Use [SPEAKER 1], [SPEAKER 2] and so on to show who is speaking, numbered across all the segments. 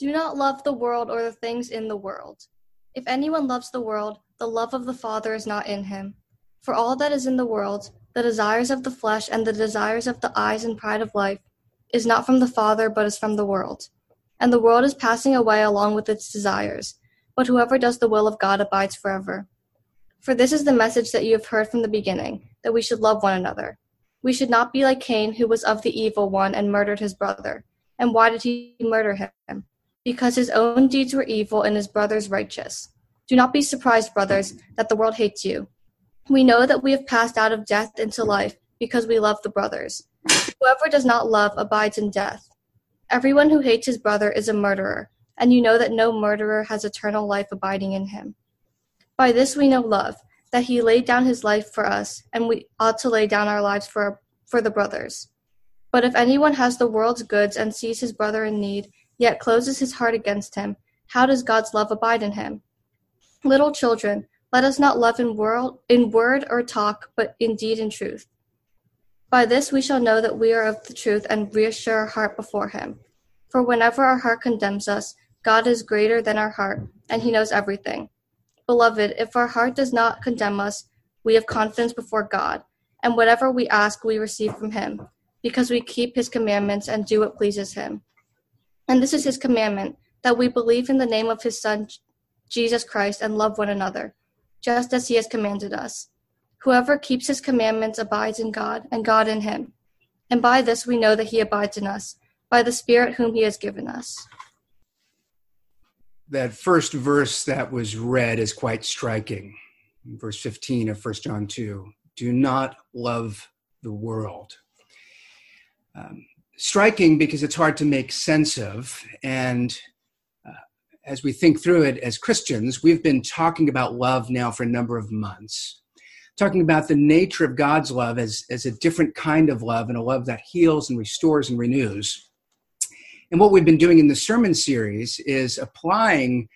[SPEAKER 1] Do not love the world or the things in the world. If anyone loves the world, the love of the Father is not in him. For all that is in the world, the desires of the flesh and the desires of the eyes and pride of life, is not from the Father, but is from the world. And the world is passing away along with its desires, but whoever does the will of God abides forever. For this is the message that you have heard from the beginning, that we should love one another. We should not be like Cain, who was of the evil one and murdered his brother. And why did he murder him? Because his own deeds were evil and his brother's righteous. Do not be surprised, brothers, that the world hates you. We know that we have passed out of death into life because we love the brothers. Whoever does not love abides in death. Everyone who hates his brother is a murderer, and you know that no murderer has eternal life abiding in him. By this we know love, that he laid down his life for us, and we ought to lay down our lives for, for the brothers. But if anyone has the world's goods and sees his brother in need, yet closes his heart against him, how does God's love abide in him? Little children, let us not love in, world, in word or talk, but in deed and truth. By this we shall know that we are of the truth and reassure our heart before him. For whenever our heart condemns us, God is greater than our heart, and he knows everything. Beloved, if our heart does not condemn us, we have confidence before God, and whatever we ask we receive from him, because we keep his commandments and do what pleases him. And this is his commandment that we believe in the name of his Son, Jesus Christ, and love one another, just as he has commanded us. Whoever keeps his commandments abides in God, and God in him. And by this we know that he abides in us, by the Spirit whom he has given us.
[SPEAKER 2] That first verse that was read is quite striking. Verse 15 of 1 John 2 Do not love the world. Um, striking because it's hard to make sense of. And uh, as we think through it as Christians, we've been talking about love now for a number of months, talking about the nature of God's love as, as a different kind of love and a love that heals and restores and renews. And what we've been doing in the sermon series is applying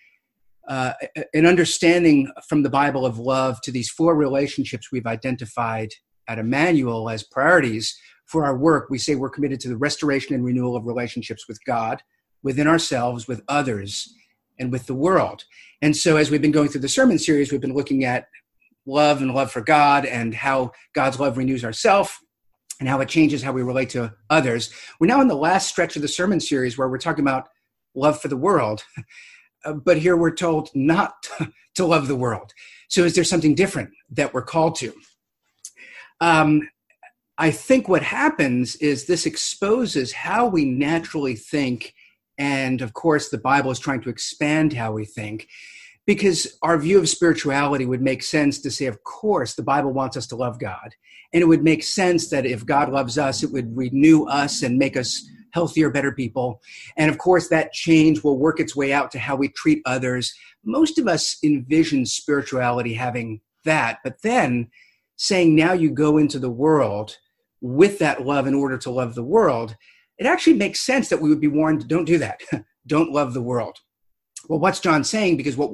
[SPEAKER 2] uh, an understanding from the Bible of love to these four relationships we've identified at Emmanuel as priorities for our work, we say we're committed to the restoration and renewal of relationships with God, within ourselves, with others, and with the world. And so, as we've been going through the sermon series, we've been looking at love and love for God and how God's love renews ourself and how it changes how we relate to others. We're now in the last stretch of the sermon series where we're talking about love for the world. but here we're told not to love the world. So, is there something different that we're called to? Um, I think what happens is this exposes how we naturally think. And of course, the Bible is trying to expand how we think because our view of spirituality would make sense to say, of course, the Bible wants us to love God. And it would make sense that if God loves us, it would renew us and make us healthier, better people. And of course, that change will work its way out to how we treat others. Most of us envision spirituality having that. But then saying, now you go into the world with that love in order to love the world, it actually makes sense that we would be warned don't do that. don't love the world. Well, what's John saying? Because what,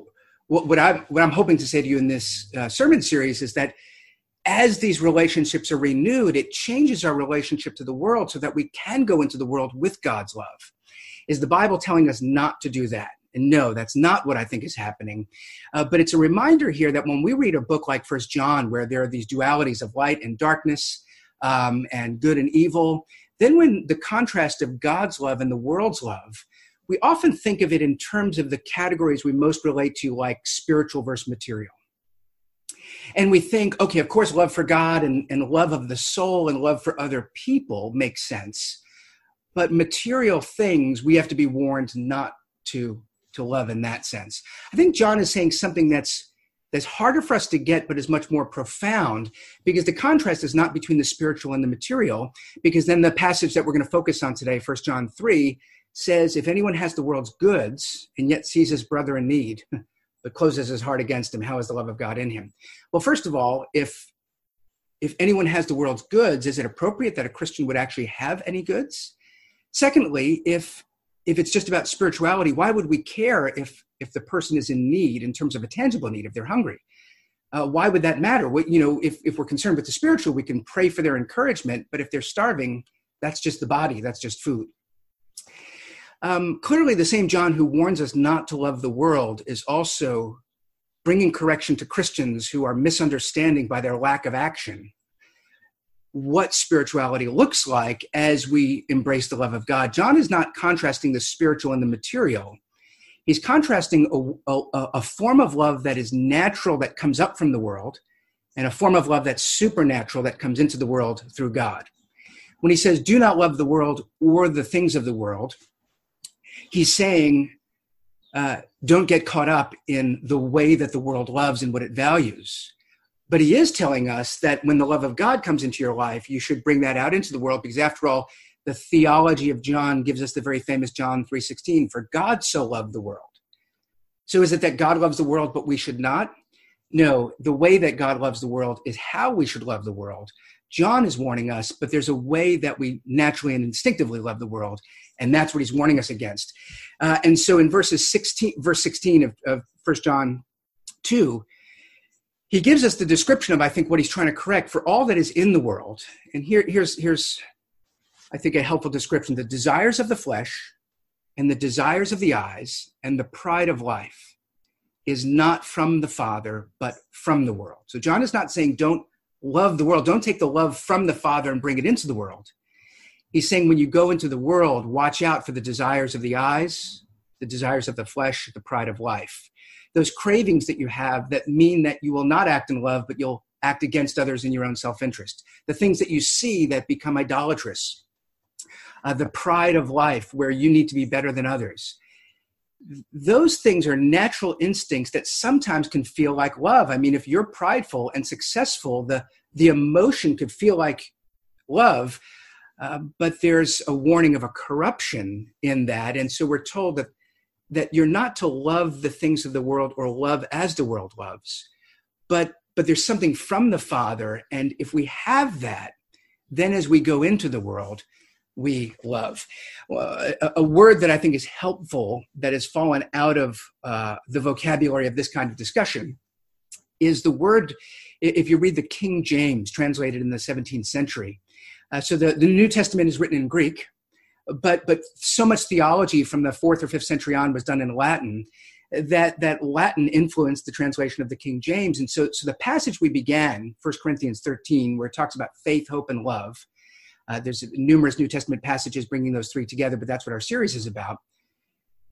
[SPEAKER 2] what, what, I, what I'm hoping to say to you in this uh, sermon series is that as these relationships are renewed, it changes our relationship to the world so that we can go into the world with God's love. Is the Bible telling us not to do that? And no, that's not what I think is happening. Uh, but it's a reminder here that when we read a book like First John, where there are these dualities of light and darkness, um, and good and evil. Then, when the contrast of God's love and the world's love, we often think of it in terms of the categories we most relate to, like spiritual versus material. And we think, okay, of course, love for God and, and love of the soul and love for other people makes sense. But material things, we have to be warned not to, to love in that sense. I think John is saying something that's that's harder for us to get, but is much more profound because the contrast is not between the spiritual and the material. Because then the passage that we're going to focus on today, 1 John 3, says, If anyone has the world's goods and yet sees his brother in need, but closes his heart against him, how is the love of God in him? Well, first of all, if if anyone has the world's goods, is it appropriate that a Christian would actually have any goods? Secondly, if if it's just about spirituality, why would we care if if the person is in need in terms of a tangible need, if they're hungry. Uh, why would that matter? What, you know, if, if we're concerned with the spiritual, we can pray for their encouragement, but if they're starving, that's just the body, that's just food. Um, clearly, the same John who warns us not to love the world is also bringing correction to Christians who are misunderstanding by their lack of action what spirituality looks like as we embrace the love of God. John is not contrasting the spiritual and the material. He's contrasting a, a, a, form of love that is natural that comes up from the world and a form of love that's supernatural that comes into the world through God. When he says, do not love the world or the things of the world, he's saying, uh, don't get caught up in the way that the world loves and what it values. But he is telling us that when the love of God comes into your life, you should bring that out into the world because after all, the theology of John gives us the very famous John 3:16, for God so loved the world. So is it that God loves the world but we should not? No, the way that God loves the world is how we should love the world. John is warning us, but there's a way that we naturally and instinctively love the world, and that's what he's warning us against. Uh, and so in verses 16, verse 16 of, of 1 John 2, he gives us the description of, I think, what he's trying to correct for all that is in the world. And here, here's, here's, I think, a helpful description the desires of the flesh and the desires of the eyes and the pride of life is not from the Father, but from the world. So John is not saying don't love the world, don't take the love from the Father and bring it into the world. He's saying when you go into the world, watch out for the desires of the eyes, the desires of the flesh, the pride of life those cravings that you have that mean that you will not act in love, but you'll act against others in your own self interest. The things that you see that become idolatrous. Uh, the pride of life, where you need to be better than others. Those things are natural instincts that sometimes can feel like love. I mean, if you're prideful and successful, the, the emotion could feel like love, uh, but there's a warning of a corruption in that. And so we're told that that you're not to love the things of the world or love as the world loves but but there's something from the father. And if we have that then as we go into the world we love. A, a word that i think is helpful that has fallen out of uh, the vocabulary of this kind of discussion is the word if you read the king james translated in the 17th century uh, so the, the new testament is written in greek but but so much theology from the fourth or fifth century on was done in Latin that that Latin influenced the translation of the King James. And so so the passage we began, 1 Corinthians 13, where it talks about faith, hope, and love. Uh, there's numerous New Testament passages bringing those three together, but that's what our series is about.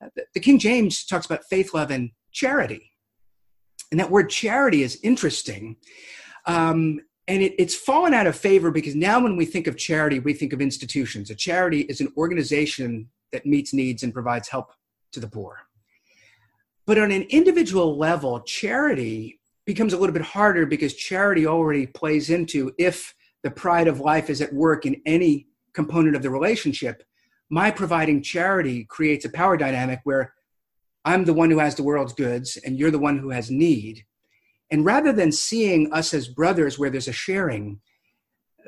[SPEAKER 2] Uh, the, the King James talks about faith, love, and charity. And that word charity is interesting. Um, and it, it's fallen out of favor because now when we think of charity we think of institutions. A charity is an organization that meets needs and provides help to the poor. But on an individual level charity becomes a little bit harder because charity already plays into if the pride of life is at work in any component of the relationship my providing charity creates a power dynamic where i'm the one who has the world's goods and you're the one who has need and rather than seeing us as brothers where there's a sharing,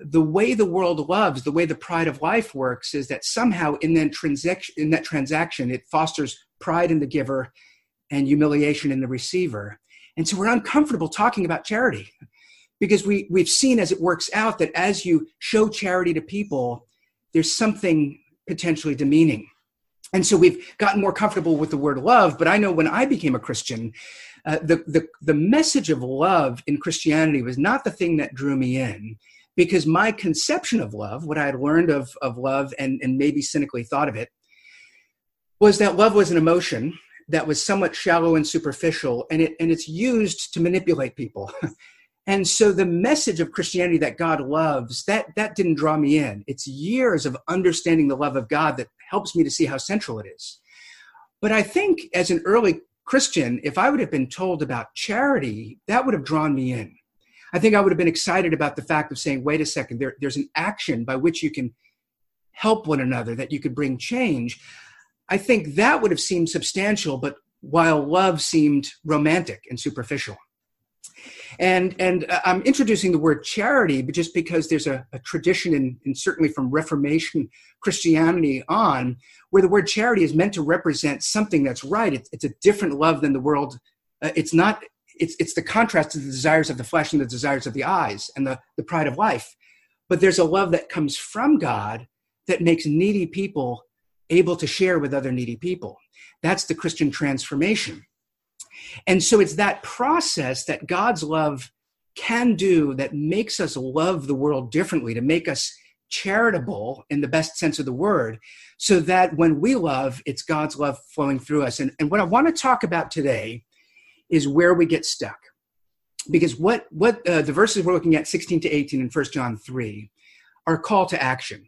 [SPEAKER 2] the way the world loves, the way the pride of life works is that somehow in that, transaction, in that transaction, it fosters pride in the giver and humiliation in the receiver. And so we're uncomfortable talking about charity because we, we've seen as it works out that as you show charity to people, there's something potentially demeaning. And so we've gotten more comfortable with the word love. But I know when I became a Christian, uh, the, the, the message of love in Christianity was not the thing that drew me in because my conception of love, what I had learned of, of love and, and maybe cynically thought of it, was that love was an emotion that was somewhat shallow and superficial and, it, and it's used to manipulate people. and so the message of Christianity that God loves, that, that didn't draw me in. It's years of understanding the love of God that helps me to see how central it is. But I think as an early Christian, if I would have been told about charity, that would have drawn me in. I think I would have been excited about the fact of saying, wait a second, there, there's an action by which you can help one another, that you could bring change. I think that would have seemed substantial, but while love seemed romantic and superficial. And, and uh, I'm introducing the word charity but just because there's a, a tradition, in, and certainly from Reformation Christianity on, where the word charity is meant to represent something that's right. It's, it's a different love than the world. Uh, it's not. It's it's the contrast to the desires of the flesh and the desires of the eyes and the, the pride of life. But there's a love that comes from God that makes needy people able to share with other needy people. That's the Christian transformation. And so it's that process that God's love can do that makes us love the world differently, to make us charitable in the best sense of the word, so that when we love, it's God's love flowing through us. And, and what I want to talk about today is where we get stuck. Because what, what uh, the verses we're looking at, 16 to 18 in 1 John 3, are call to action.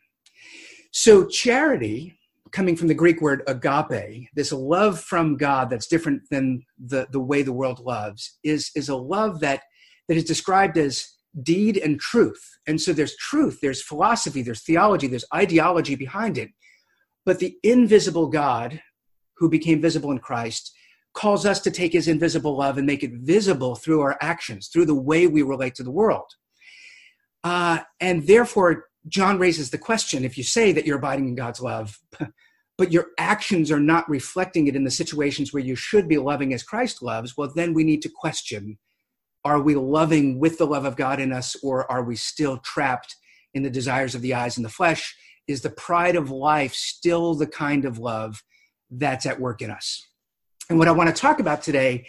[SPEAKER 2] So charity coming from the Greek word agape, this love from God that's different than the, the way the world loves, is, is a love that, that is described as deed and truth. And so there's truth, there's philosophy, there's theology, there's ideology behind it. But the invisible God who became visible in Christ calls us to take his invisible love and make it visible through our actions, through the way we relate to the world. Uh, and therefore, John raises the question if you say that you're abiding in God's love, but your actions are not reflecting it in the situations where you should be loving as Christ loves, well, then we need to question are we loving with the love of God in us, or are we still trapped in the desires of the eyes and the flesh? Is the pride of life still the kind of love that's at work in us? And what I want to talk about today,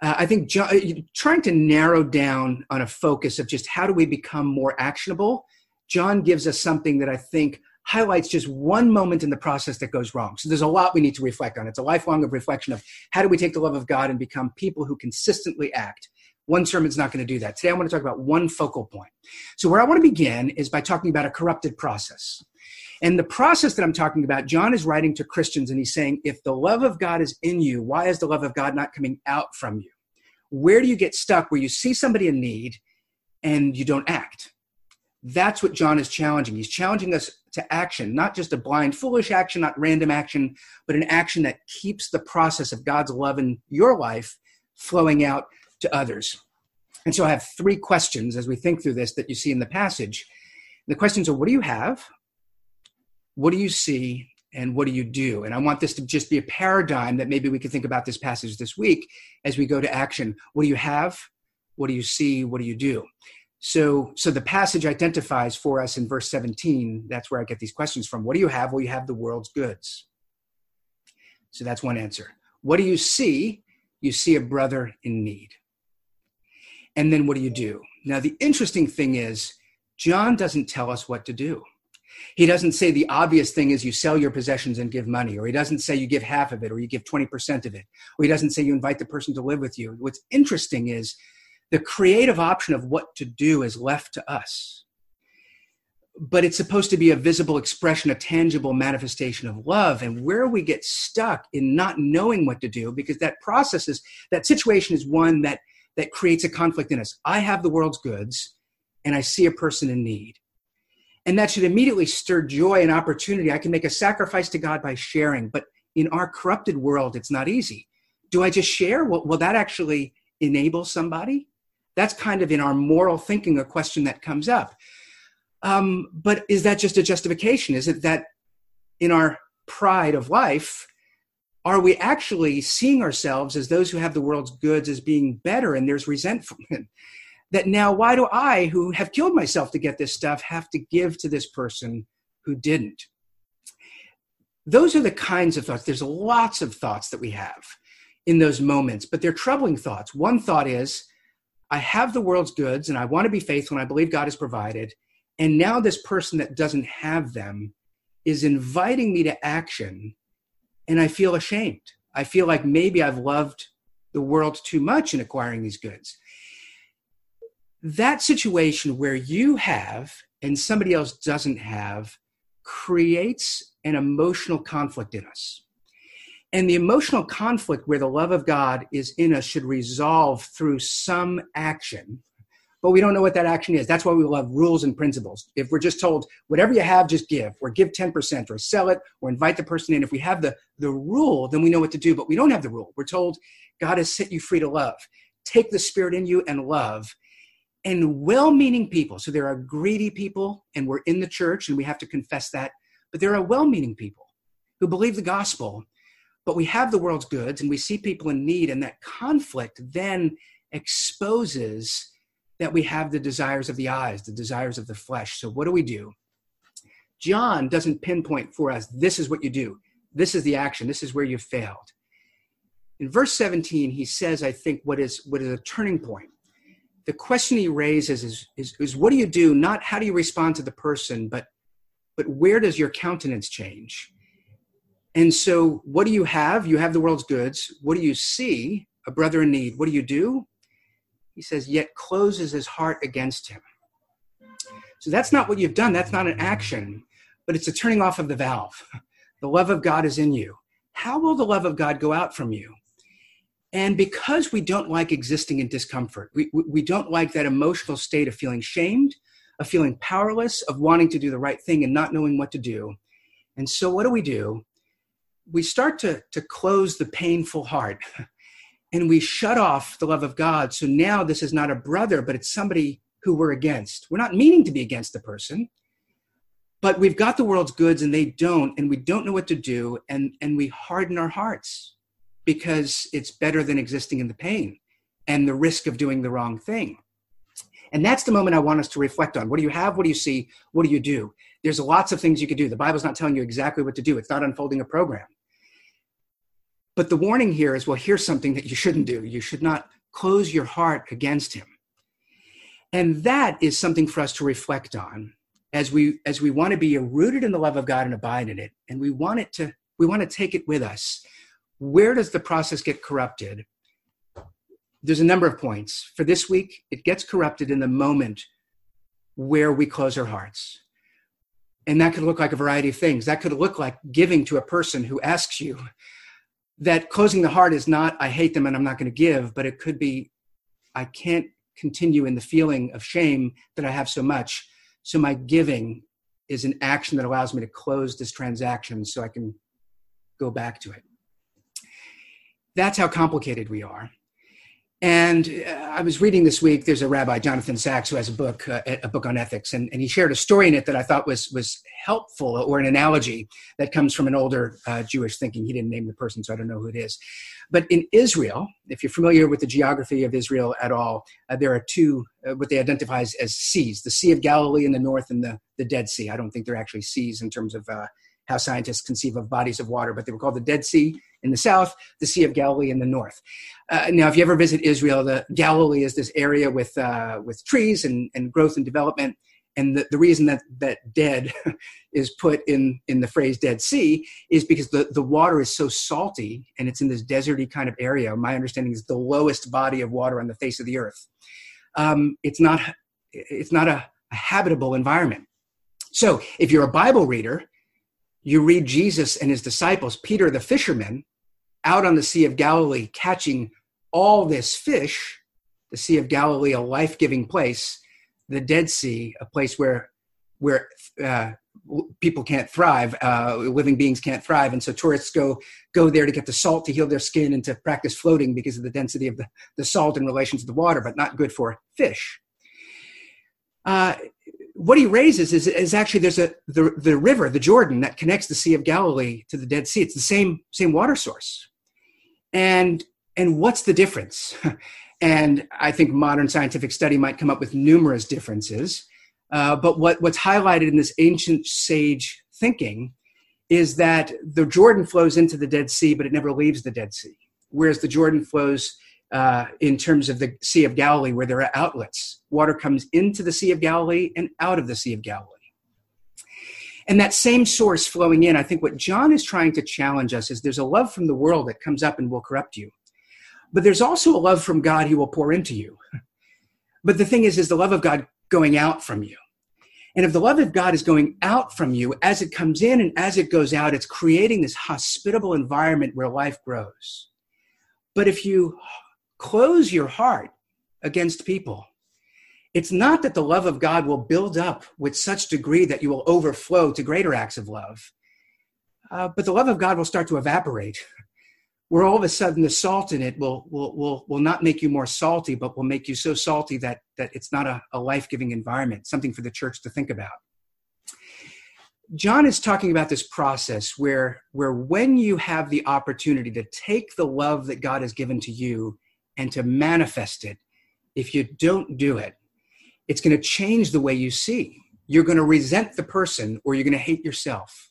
[SPEAKER 2] uh, I think John, trying to narrow down on a focus of just how do we become more actionable, John gives us something that I think highlights just one moment in the process that goes wrong. So there's a lot we need to reflect on. It's a lifelong of reflection of how do we take the love of God and become people who consistently act. One sermon's not going to do that. Today I want to talk about one focal point. So where I want to begin is by talking about a corrupted process. And the process that I'm talking about, John is writing to Christians and he's saying, if the love of God is in you, why is the love of God not coming out from you? Where do you get stuck where you see somebody in need and you don't act? That's what John is challenging. He's challenging us to action, not just a blind, foolish action, not random action, but an action that keeps the process of God's love in your life flowing out to others. And so I have three questions as we think through this that you see in the passage. The questions are what do you have? What do you see? And what do you do? And I want this to just be a paradigm that maybe we could think about this passage this week as we go to action. What do you have? What do you see? What do you do? So, so the passage identifies for us in verse 17, that's where I get these questions from. What do you have? Well, you have the world's goods. So that's one answer. What do you see? You see a brother in need. And then what do you do? Now, the interesting thing is, John doesn't tell us what to do. He doesn't say the obvious thing is you sell your possessions and give money, or he doesn't say you give half of it, or you give 20% of it, or he doesn't say you invite the person to live with you. What's interesting is the creative option of what to do is left to us. But it's supposed to be a visible expression, a tangible manifestation of love. And where we get stuck in not knowing what to do, because that process is, that situation is one that, that creates a conflict in us. I have the world's goods and I see a person in need. And that should immediately stir joy and opportunity. I can make a sacrifice to God by sharing. But in our corrupted world, it's not easy. Do I just share? Will, will that actually enable somebody? That's kind of in our moral thinking a question that comes up. Um, but is that just a justification? Is it that in our pride of life, are we actually seeing ourselves as those who have the world's goods as being better and there's resentment? That now, why do I, who have killed myself to get this stuff, have to give to this person who didn't? Those are the kinds of thoughts. There's lots of thoughts that we have in those moments, but they're troubling thoughts. One thought is, I have the world's goods and I want to be faithful and I believe God has provided. And now this person that doesn't have them is inviting me to action and I feel ashamed. I feel like maybe I've loved the world too much in acquiring these goods. That situation where you have and somebody else doesn't have creates an emotional conflict in us. And the emotional conflict where the love of God is in us should resolve through some action, but we don't know what that action is. That's why we love rules and principles. If we're just told, whatever you have, just give, or give 10%, or sell it, or invite the person in, if we have the, the rule, then we know what to do, but we don't have the rule. We're told, God has set you free to love. Take the spirit in you and love. And well meaning people, so there are greedy people, and we're in the church, and we have to confess that, but there are well meaning people who believe the gospel but we have the world's goods and we see people in need, and that conflict then exposes that we have the desires of the eyes, the desires of the flesh. So, what do we do? John doesn't pinpoint for us, this is what you do, this is the action, this is where you failed. In verse 17, he says, I think, what is, what is a turning point. The question he raises is, is, is what do you do? Not how do you respond to the person, but, but where does your countenance change? And so, what do you have? You have the world's goods. What do you see? A brother in need. What do you do? He says, yet closes his heart against him. So that's not what you've done. That's not an action, but it's a turning off of the valve. The love of God is in you. How will the love of God go out from you? And because we don't like existing in discomfort, we, we don't like that emotional state of feeling shamed, of feeling powerless, of wanting to do the right thing and not knowing what to do. And so, what do we do? We start to, to close the painful heart and we shut off the love of God. So now this is not a brother, but it's somebody who we're against. We're not meaning to be against the person, but we've got the world's goods and they don't, and we don't know what to do, and, and we harden our hearts because it's better than existing in the pain and the risk of doing the wrong thing. And that's the moment I want us to reflect on. What do you have? What do you see? What do you do? There's lots of things you could do. The Bible's not telling you exactly what to do, it's not unfolding a program. But the warning here is well, here's something that you shouldn't do. You should not close your heart against him. And that is something for us to reflect on as we as we want to be rooted in the love of God and abide in it. And we want it to we want to take it with us. Where does the process get corrupted? There's a number of points. For this week, it gets corrupted in the moment where we close our hearts. And that could look like a variety of things. That could look like giving to a person who asks you, that closing the heart is not i hate them and i'm not going to give but it could be i can't continue in the feeling of shame that i have so much so my giving is an action that allows me to close this transaction so i can go back to it that's how complicated we are and uh, I was reading this week. There's a rabbi, Jonathan Sacks, who has a book, uh, a book on ethics, and, and he shared a story in it that I thought was was helpful, or an analogy that comes from an older uh, Jewish thinking. He didn't name the person, so I don't know who it is. But in Israel, if you're familiar with the geography of Israel at all, uh, there are two uh, what they identify as, as, seas: the Sea of Galilee in the north, and the the Dead Sea. I don't think they're actually seas in terms of uh, how scientists conceive of bodies of water, but they were called the Dead Sea in the south, the Sea of Galilee in the north. Uh, now, if you ever visit Israel, the Galilee is this area with uh, with trees and, and growth and development. And the, the reason that that dead is put in in the phrase Dead Sea is because the, the water is so salty and it's in this deserty kind of area. My understanding is the lowest body of water on the face of the earth. Um, it's not it's not a, a habitable environment. So if you're a Bible reader, you read Jesus and his disciples, Peter the fisherman, out on the Sea of Galilee catching all this fish, the Sea of Galilee, a life giving place, the Dead Sea, a place where, where uh, people can't thrive, uh, living beings can't thrive. And so tourists go, go there to get the salt to heal their skin and to practice floating because of the density of the, the salt in relation to the water, but not good for fish. Uh, what he raises is, is actually there's a the, the river the jordan that connects the sea of galilee to the dead sea it's the same same water source and and what's the difference and i think modern scientific study might come up with numerous differences uh, but what, what's highlighted in this ancient sage thinking is that the jordan flows into the dead sea but it never leaves the dead sea whereas the jordan flows uh, in terms of the Sea of Galilee, where there are outlets. Water comes into the Sea of Galilee and out of the Sea of Galilee. And that same source flowing in, I think what John is trying to challenge us is there's a love from the world that comes up and will corrupt you. But there's also a love from God he will pour into you. But the thing is, is the love of God going out from you. And if the love of God is going out from you as it comes in and as it goes out, it's creating this hospitable environment where life grows. But if you close your heart against people. It's not that the love of God will build up with such degree that you will overflow to greater acts of love, uh, but the love of God will start to evaporate. Where all of a sudden the salt in it will, will, will, will not make you more salty, but will make you so salty that, that it's not a, a life giving environment, something for the church to think about. John is talking about this process where, where when you have the opportunity to take the love that God has given to you and to manifest it, if you don't do it, it's going to change the way you see. you're going to resent the person or you're going to hate yourself.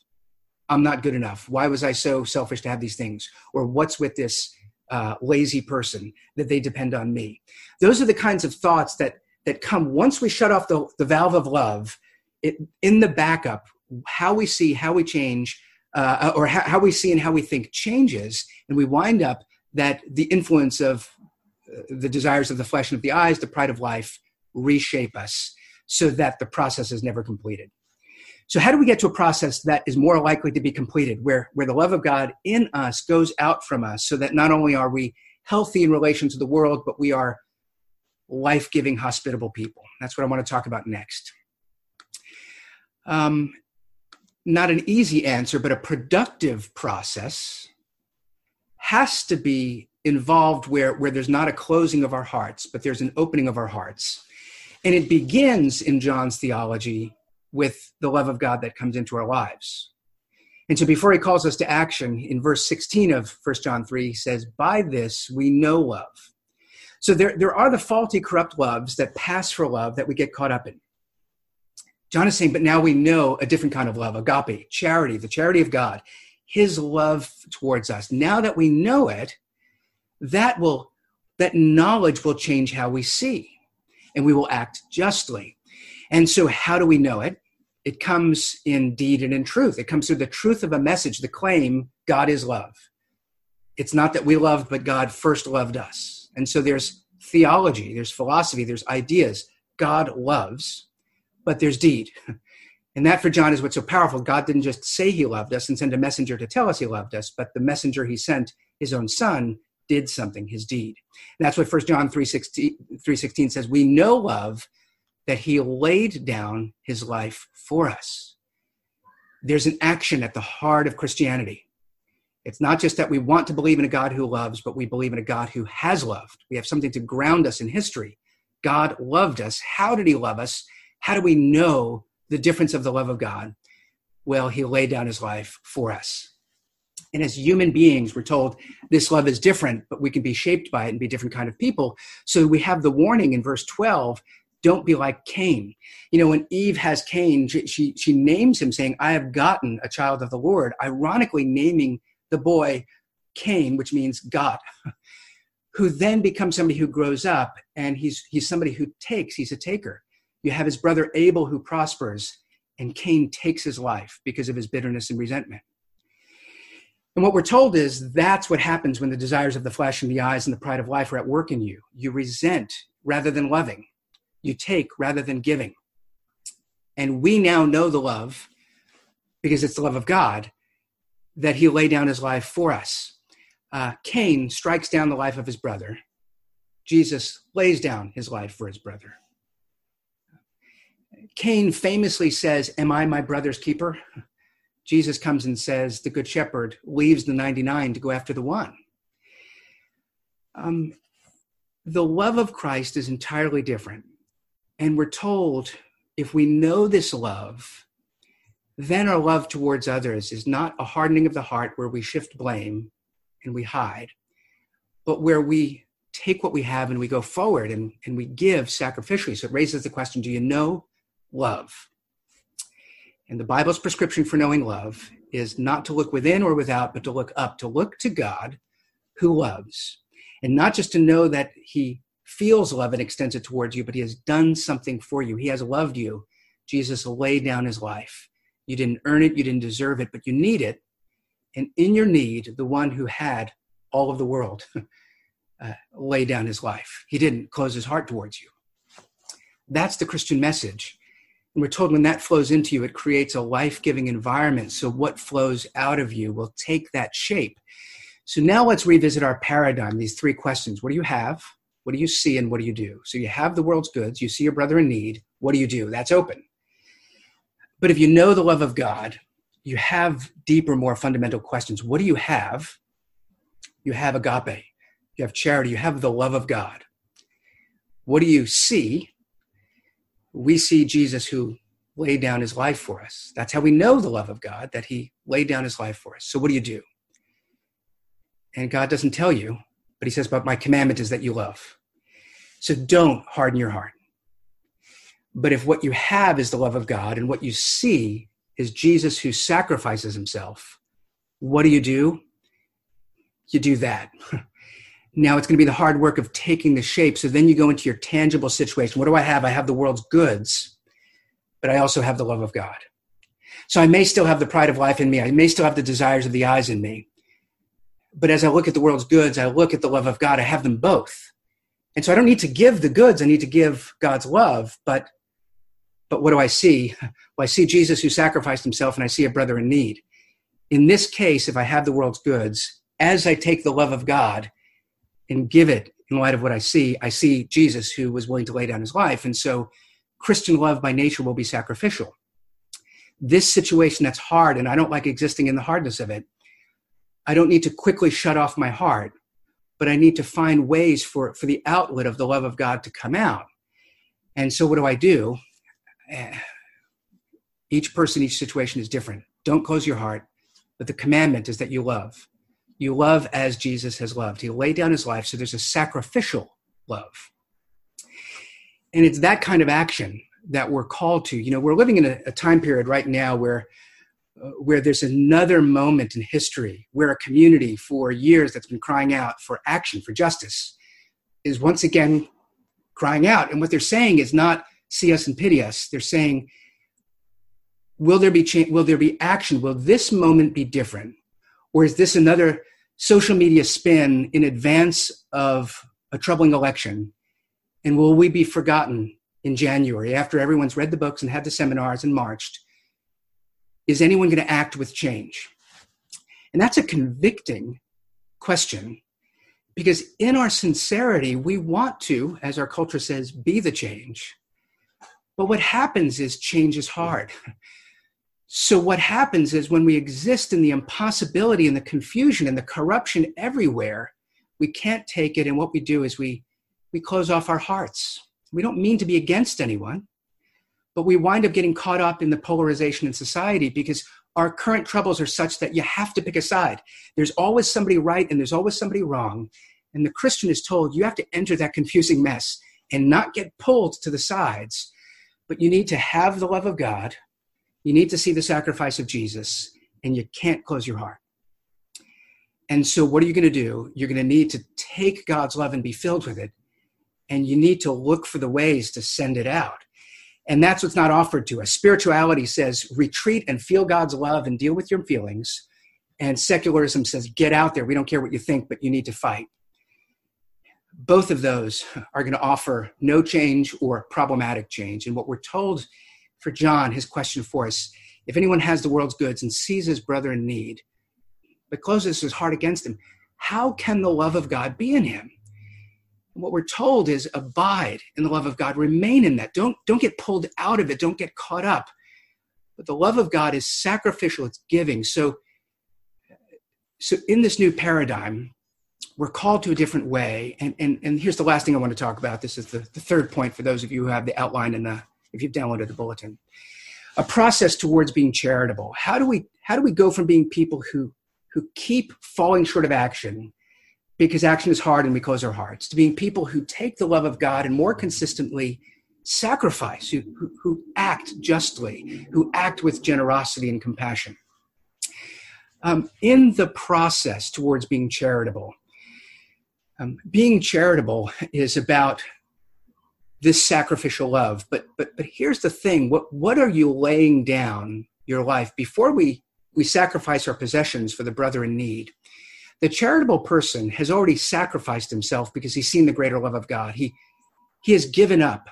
[SPEAKER 2] I'm not good enough. Why was I so selfish to have these things? Or what's with this uh, lazy person that they depend on me? Those are the kinds of thoughts that that come once we shut off the, the valve of love. It, in the backup, how we see, how we change, uh, or how, how we see and how we think changes, and we wind up that the influence of uh, the desires of the flesh and of the eyes, the pride of life, reshape us so that the process is never completed. So, how do we get to a process that is more likely to be completed, where, where the love of God in us goes out from us, so that not only are we healthy in relation to the world, but we are life giving, hospitable people? That's what I want to talk about next. Um, not an easy answer, but a productive process has to be involved where, where there's not a closing of our hearts, but there's an opening of our hearts. And it begins in John's theology with the love of God that comes into our lives. And so before he calls us to action, in verse 16 of 1 John 3, he says, By this we know love. So there, there are the faulty, corrupt loves that pass for love that we get caught up in. John is saying, but now we know a different kind of love, agape, charity, the charity of God, his love towards us. Now that we know it, that will, that knowledge will change how we see and we will act justly. And so, how do we know it? It comes in deed and in truth. It comes through the truth of a message, the claim God is love. It's not that we loved, but God first loved us. And so there's theology, there's philosophy, there's ideas. God loves, but there's deed. And that for John is what's so powerful. God didn't just say he loved us and send a messenger to tell us he loved us, but the messenger he sent, his own son, did something, his deed. That's what First John 3.16, 3.16 says. We know love that he laid down his life for us. There's an action at the heart of Christianity. It's not just that we want to believe in a God who loves, but we believe in a God who has loved. We have something to ground us in history. God loved us. How did he love us? How do we know the difference of the love of God? Well, he laid down his life for us. And as human beings, we're told this love is different, but we can be shaped by it and be different kind of people. So we have the warning in verse 12 don't be like Cain. You know, when Eve has Cain, she, she, she names him saying, I have gotten a child of the Lord, ironically naming the boy Cain, which means God, who then becomes somebody who grows up and he's, he's somebody who takes, he's a taker. You have his brother Abel who prospers, and Cain takes his life because of his bitterness and resentment. And what we're told is that's what happens when the desires of the flesh and the eyes and the pride of life are at work in you. You resent rather than loving, you take rather than giving. And we now know the love, because it's the love of God, that he laid down his life for us. Uh, Cain strikes down the life of his brother. Jesus lays down his life for his brother. Cain famously says, Am I my brother's keeper? Jesus comes and says, The good shepherd leaves the 99 to go after the one. Um, the love of Christ is entirely different. And we're told if we know this love, then our love towards others is not a hardening of the heart where we shift blame and we hide, but where we take what we have and we go forward and, and we give sacrificially. So it raises the question do you know love? And the Bible's prescription for knowing love is not to look within or without, but to look up, to look to God who loves. And not just to know that He feels love and extends it towards you, but He has done something for you. He has loved you. Jesus laid down His life. You didn't earn it, you didn't deserve it, but you need it. And in your need, the one who had all of the world uh, down his life. He didn't close his heart towards you. That's the Christian message. And we're told when that flows into you, it creates a life giving environment. So what flows out of you will take that shape. So now let's revisit our paradigm these three questions What do you have? What do you see? And what do you do? So you have the world's goods, you see your brother in need. What do you do? That's open. But if you know the love of God, you have deeper, more fundamental questions. What do you have? You have agape, you have charity, you have the love of God. What do you see? We see Jesus who laid down his life for us. That's how we know the love of God, that he laid down his life for us. So what do you do? And God doesn't tell you, but he says, But my commandment is that you love. So don't harden your heart. But if what you have is the love of God and what you see is Jesus who sacrifices himself, what do you do? You do that. now it's going to be the hard work of taking the shape. So then you go into your tangible situation. What do I have? I have the world's goods, but I also have the love of God. So I may still have the pride of life in me. I may still have the desires of the eyes in me. But as I look at the world's goods, I look at the love of God. I have them both. And so I don't need to give the goods. I need to give God's love. But, but what do I see? Well, I see Jesus who sacrificed himself and I see a brother in need. In this case, if I have the world's goods, as I take the love of God and give it in light of what I see, I see Jesus who was willing to lay down his life. And so Christian love by nature will be sacrificial this situation that's hard and I don't like existing in the hardness of it, I don't need to quickly shut off my heart, but I need to find ways for, for the outlet of the love of God to come out. And so, what do I do? Each person, each situation is different. Don't close your heart, but the commandment is that you love. You love as Jesus has loved. He laid down his life, so there's a sacrificial love. And it's that kind of action that we're called to. You know, we're living in a, a time period right now where uh, where there's another moment in history where a community for years that's been crying out for action for justice is once again crying out and what they're saying is not see us and pity us they're saying will there be change will there be action will this moment be different or is this another social media spin in advance of a troubling election and will we be forgotten in January after everyone's read the books and had the seminars and marched, is anyone going to act with change? And that's a convicting question because in our sincerity, we want to, as our culture says, be the change. But what happens is change is hard. So, what happens is when we exist in the impossibility and the confusion and the corruption everywhere, we can't take it. And what we do is we, we close off our hearts we don't mean to be against anyone, but we wind up getting caught up in the polarization in society because our current troubles are such that you have to pick a side. There's always somebody right and there's always somebody wrong. And the Christian is told you have to enter that confusing mess and not get pulled to the sides, but you need to have the love of God. You need to see the sacrifice of Jesus, and you can't close your heart. And so, what are you going to do? You're going to need to take God's love and be filled with it and you need to look for the ways to send it out. And that's what's not offered to us. Spirituality says retreat and feel God's love and deal with your feelings. And secularism says get out there. We don't care what you think, but you need to fight. Both of those are going to offer no change or problematic change. And what we're told for John, his question for us if anyone has the world's goods and sees his brother in need, but closes his heart against him, how can the love of God be in him? what we're told is abide in the love of God, remain in that. Don't, don't get pulled out of it, don't get caught up. But the love of God is sacrificial, it's giving. So, so in this new paradigm, we're called to a different way. And, and, and here's the last thing I want to talk about. This is the, the third point for those of you who have the outline and the, if you've downloaded the bulletin. A process towards being charitable. How do we, how do we go from being people who, who keep falling short of action because action is hard and we close our hearts, to being people who take the love of God and more consistently sacrifice, who, who, who act justly, who act with generosity and compassion. Um, in the process towards being charitable, um, being charitable is about this sacrificial love. But but but here's the thing: what what are you laying down your life before we we sacrifice our possessions for the brother in need? the charitable person has already sacrificed himself because he's seen the greater love of God. He, he has given up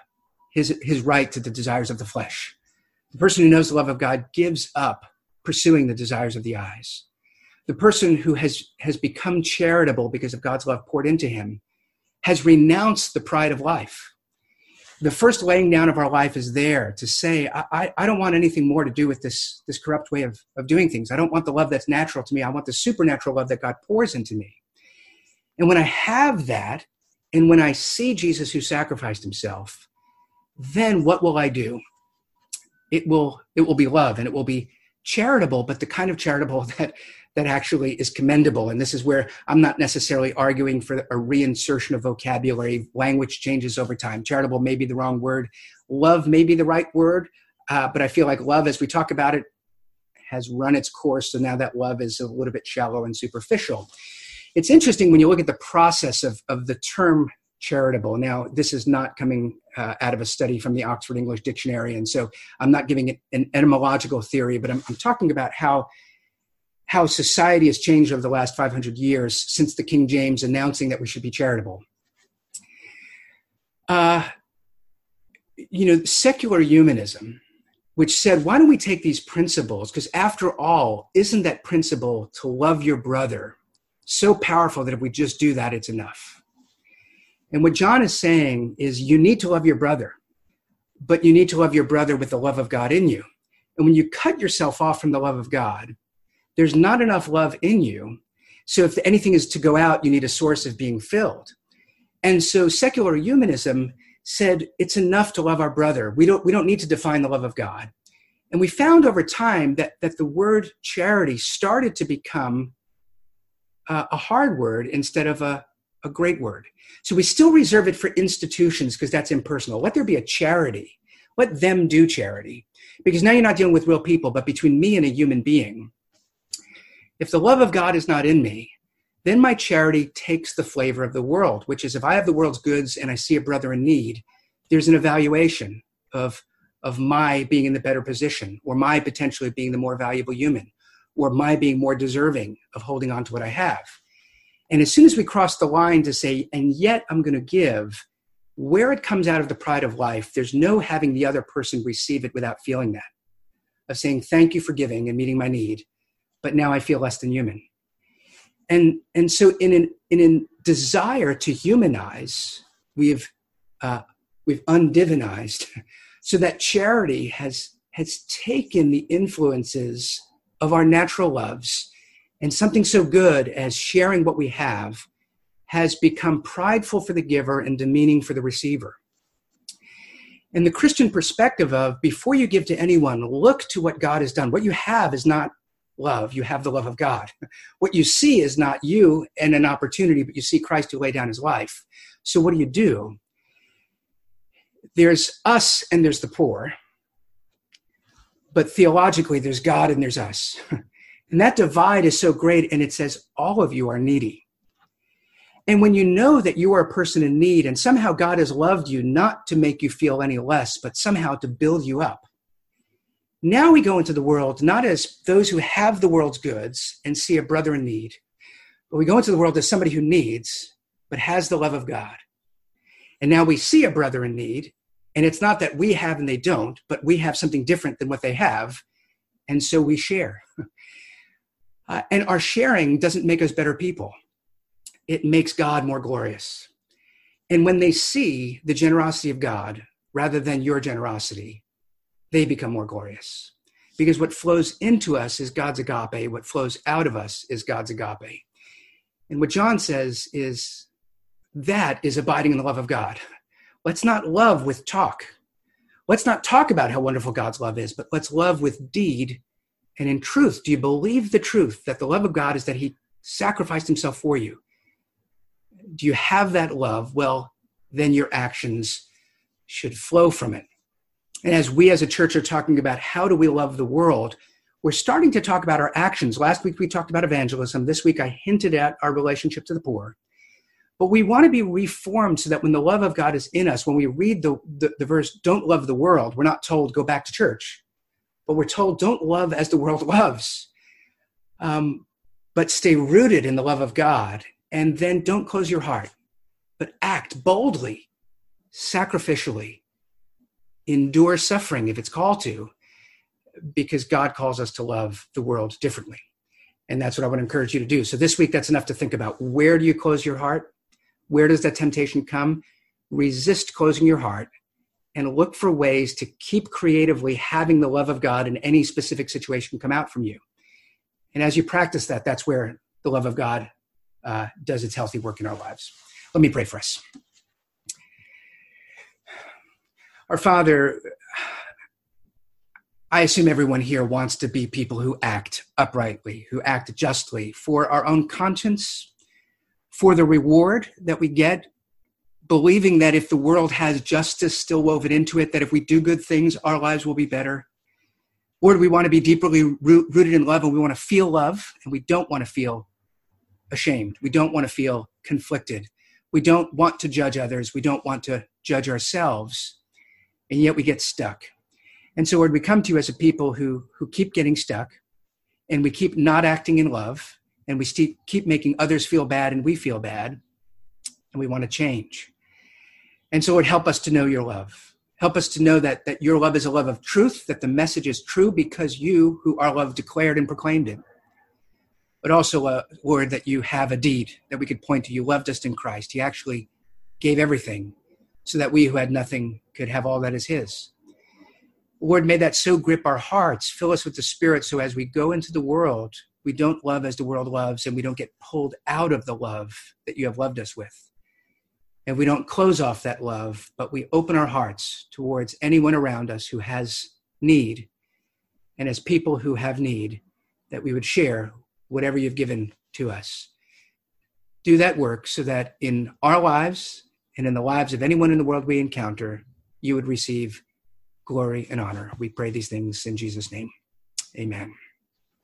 [SPEAKER 2] his, his right to the desires of the flesh. The person who knows the love of God gives up pursuing the desires of the eyes. The person who has, has become charitable because of God's love poured into him has renounced the pride of life the first laying down of our life is there to say, I, I don't want anything more to do with this, this corrupt way of, of doing things. I don't want the love that's natural to me. I want the supernatural love that God pours into me. And when I have that, and when I see Jesus who sacrificed himself, then what will I do? It will, it will be love and it will be charitable, but the kind of charitable that that actually is commendable. And this is where I'm not necessarily arguing for a reinsertion of vocabulary. Language changes over time. Charitable may be the wrong word. Love may be the right word. Uh, but I feel like love, as we talk about it, has run its course. So now that love is a little bit shallow and superficial. It's interesting when you look at the process of, of the term charitable. Now, this is not coming uh, out of a study from the Oxford English Dictionary, and so I'm not giving it an etymological theory, but I'm, I'm talking about how how society has changed over the last 500 years since the King James announcing that we should be charitable. Uh, you know, secular humanism, which said, why don't we take these principles? Because after all, isn't that principle to love your brother so powerful that if we just do that, it's enough? And what John is saying is you need to love your brother, but you need to love your brother with the love of God in you. And when you cut yourself off from the love of God, there's not enough love in you. So if anything is to go out, you need a source of being filled. And so secular humanism said it's enough to love our brother. We don't, we don't need to define the love of God. And we found over time that, that the word charity started to become uh, a hard word instead of a, a great word. So we still reserve it for institutions because that's impersonal. Let there be a charity. Let them do charity. Because now you're not dealing with real people, but between me and a human being. If the love of God is not in me, then my charity takes the flavor of the world, which is if I have the world's goods and I see a brother in need, there's an evaluation of, of my being in the better position, or my potentially being the more valuable human, or my being more deserving of holding on to what I have. And as soon as we cross the line to say, and yet I'm going to give, where it comes out of the pride of life, there's no having the other person receive it without feeling that, of saying, thank you for giving and meeting my need but now I feel less than human. And, and so in an, in a desire to humanize, we've, uh, we've undivinized so that charity has, has taken the influences of our natural loves and something so good as sharing what we have has become prideful for the giver and demeaning for the receiver. And the Christian perspective of before you give to anyone, look to what God has done. What you have is not love. You have the love of God. What you see is not you and an opportunity, but you see Christ who laid down his life. So what do you do? There's us and there's the poor. But theologically, there's God and there's us. And that divide is so great, and it says all of you are needy. And when you know that you are a person in need, and somehow God has loved you not to make you feel any less, but somehow to build you up, now we go into the world not as those who have the world's goods and see a brother in need, but we go into the world as somebody who needs, but has the love of God. And now we see a brother in need, and it's not that we have and they don't, but we have something different than what they have, and so we share. Uh, and our sharing doesn't make us better people, it makes God more glorious. And when they see the generosity of God rather than your generosity, they become more glorious. Because what flows into us is God's agape, what flows out of us is God's agape. And what John says is that is abiding in the love of God. Let's not love with talk. Let's not talk about how wonderful God's love is, but let's love with deed and in truth. Do you believe the truth that the love of God is that He sacrificed Himself for you? Do you have that love? Well, then your actions should flow from it. And as we as a church are talking about how do we love the world, we're starting to talk about our actions. Last week we talked about evangelism. This week I hinted at our relationship to the poor. But we want to be reformed so that when the love of God is in us, when we read the, the, the verse, don't love the world, we're not told go back to church. But we're told don't love as the world loves. Um, but stay rooted in the love of God. And then don't close your heart, but act boldly, sacrificially, endure suffering if it's called to, because God calls us to love the world differently. And that's what I would encourage you to do. So this week, that's enough to think about. Where do you close your heart? Where does that temptation come? Resist closing your heart and look for ways to keep creatively having the love of God in any specific situation come out from you. And as you practice that, that's where the love of God uh, does its healthy work in our lives. Let me pray for us. Our Father, I assume everyone here wants to be people who act uprightly, who act justly for our own conscience, for the reward that we get, believing that if the world has justice still woven into it, that if we do good things, our lives will be better. Or do we want to be deeply rooted in love and we want to feel love and we don't want to feel ashamed? We don't want to feel conflicted. We don't want to judge others. We don't want to judge ourselves. And yet we get stuck and so, Lord, we come to you as a people who, who keep getting stuck and we keep not acting in love and we st- keep making others feel bad and we feel bad and we want to change. And so, Lord, help us to know your love. Help us to know that, that your love is a love of truth, that the message is true because you, who are love, declared and proclaimed it. But also, uh, Lord, that you have a deed that we could point to. You loved us in Christ. He actually gave everything so that we who had nothing could have all that is His. Lord, may that so grip our hearts, fill us with the Spirit, so as we go into the world, we don't love as the world loves, and we don't get pulled out of the love that you have loved us with. And we don't close off that love, but we open our hearts towards anyone around us who has need. And as people who have need, that we would share whatever you've given to us. Do that work so that in our lives and in the lives of anyone in the world we encounter, you would receive glory, and honor. We pray these things in Jesus' name. Amen.